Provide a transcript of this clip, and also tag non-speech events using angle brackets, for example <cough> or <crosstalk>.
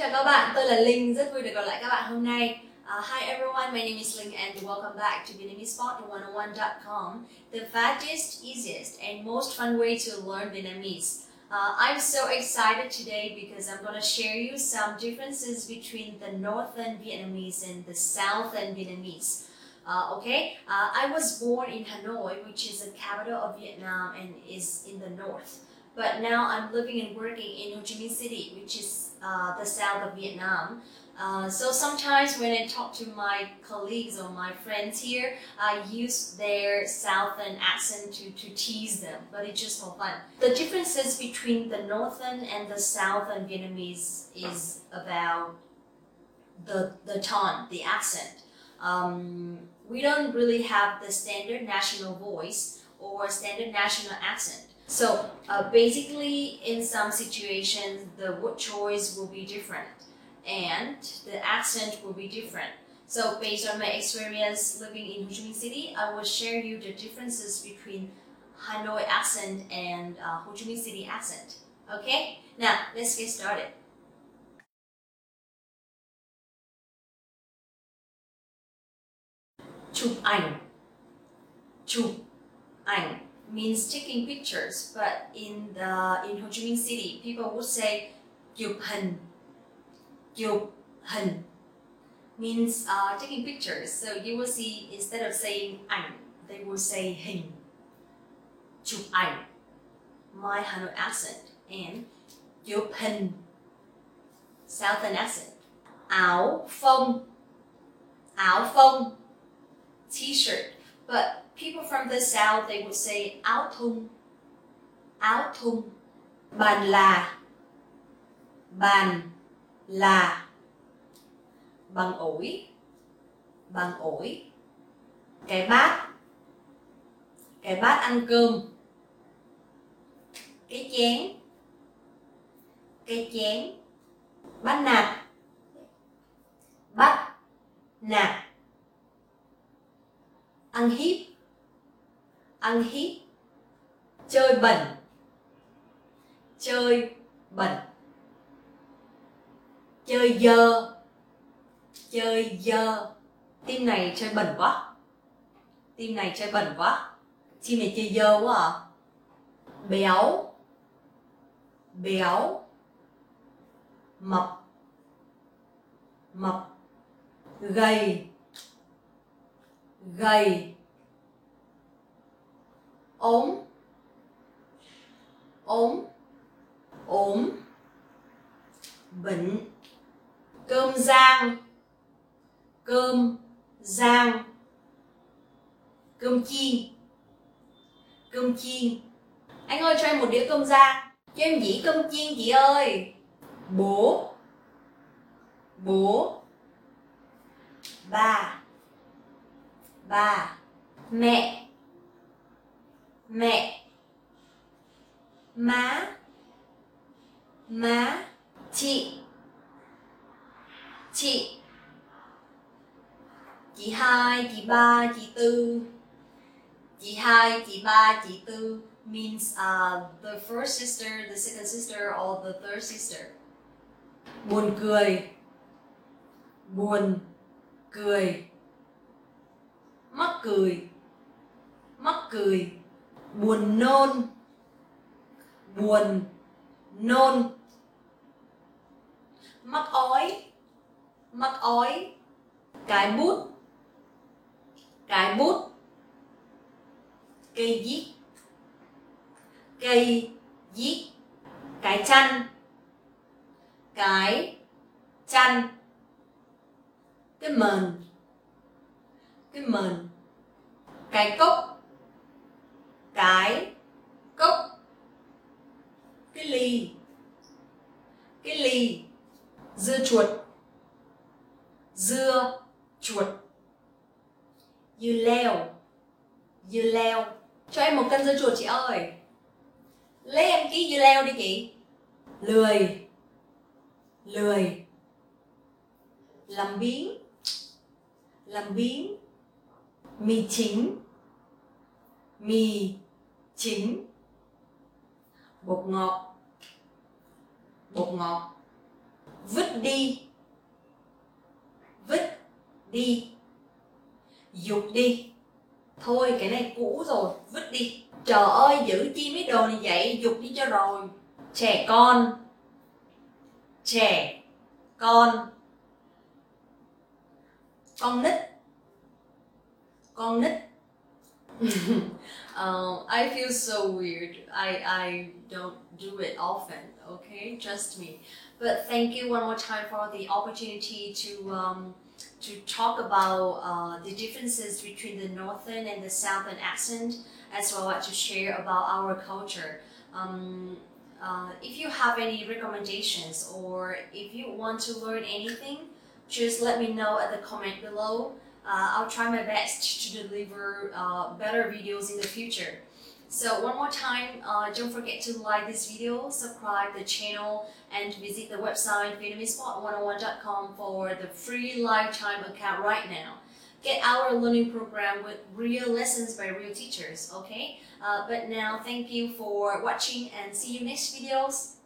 chào các bạn, tôi là Linh, rất vui được gặp lại các bạn hôm nay. Uh, hi everyone, my name is Linh and welcome back to VietnameseSpot101.com, the fastest, easiest, and most fun way to learn Vietnamese. Uh, I'm so excited today because I'm going to share you some differences between the Northern Vietnamese and the Southern Vietnamese. Uh, okay, uh, I was born in Hanoi, which is the capital of Vietnam and is in the north. But now I'm living and working in Ho Chi Minh City, which is uh, the south of Vietnam. Uh, so sometimes when I talk to my colleagues or my friends here, I use their southern accent to, to tease them, but it's just for fun. The differences between the northern and the southern Vietnamese is about the, the tone, the accent. Um, we don't really have the standard national voice or standard national accent. So uh, basically, in some situations, the word choice will be different and the accent will be different. So based on my experience living in Ho Chi Minh City, I will share you the differences between Hanoi accent and uh, Ho Chi Minh City accent. Okay, now let's get started. Chụp ảnh Chụp ảnh means taking pictures, but in the in Ho Chi Minh City, people would say chụp hình. Hình means uh, taking pictures. So you will see instead of saying ảnh, they will say hình. Chụp ảnh. My Hanoi accent and chụp hình. Southern accent. Áo phông. Áo phông. T-shirt. But people from the south, they would say, áo thun áo thun, bàn là bàn là, bằng ủi bằng ủi cái bát cái bát ăn cơm, cái chén cái chén, bát nạt bát nạt ăn hiếp ăn hít. Chơi bẩn. Chơi bẩn. Chơi dơ. Chơi dơ. Tim này chơi bẩn quá. Tim này chơi bẩn quá. Tim này chơi dơ quá à? Béo. Béo. Mập. Mập. Gầy. Gầy ốm ốm ốm, bệnh, cơm rang cơm rang, cơm chiên cơm chiên anh ơi, cho em một đĩa cơm rang. Cho em dĩ cơm chiên, chị ơi. Bố bố, ba ba, mẹ mẹ. Má. Má. Chị. Chị. Chị hai chị ba chị tư. Chị hai chị ba chị tư means uh, the first sister the second sister or the third sister. Buồn cười. Buồn cười. Mắc cười. Mắc cười buồn nôn. Buồn nôn. Mắc ói. Mắc ói. Cái bút. Cái bút. Cây viết cây viết cái chăn. Cái chăn. Cái mền. Cái mền. Cái cốc cái cốc, cái ly cái ly dưa chuột dưa chuột. Dưa leo dưa leo. Cho em một cân dưa chuột chị ơi. Lấy em ký dưa leo đi chị. Lười lười. Làm biến làm biến mì chính, mì chính. Bột ngọt. Bột ngọt. Vứt đi. Vứt đi. Dục đi. Thôi, cái này cũ rồi. Vứt đi. Trời ơi, giữ chi mấy đồ này vậy? Dục đi cho rồi. Trẻ con. Trẻ con. Con nít. Con nít. <laughs> um, I feel so weird. I, I don't do it often, okay? Trust me. But thank you one more time for the opportunity to um, to talk about uh, the differences between the northern and the southern accent, as well as to share about our culture. Um, uh, if you have any recommendations or if you want to learn anything, just let me know at the comment below. Uh, I'll try my best to deliver uh, better videos in the future. So one more time, uh, don't forget to like this video, subscribe the channel, and visit the website VietnameseSpot101.com for the free lifetime account right now. Get our learning program with real lessons by real teachers, okay? Uh, but now, thank you for watching and see you next videos.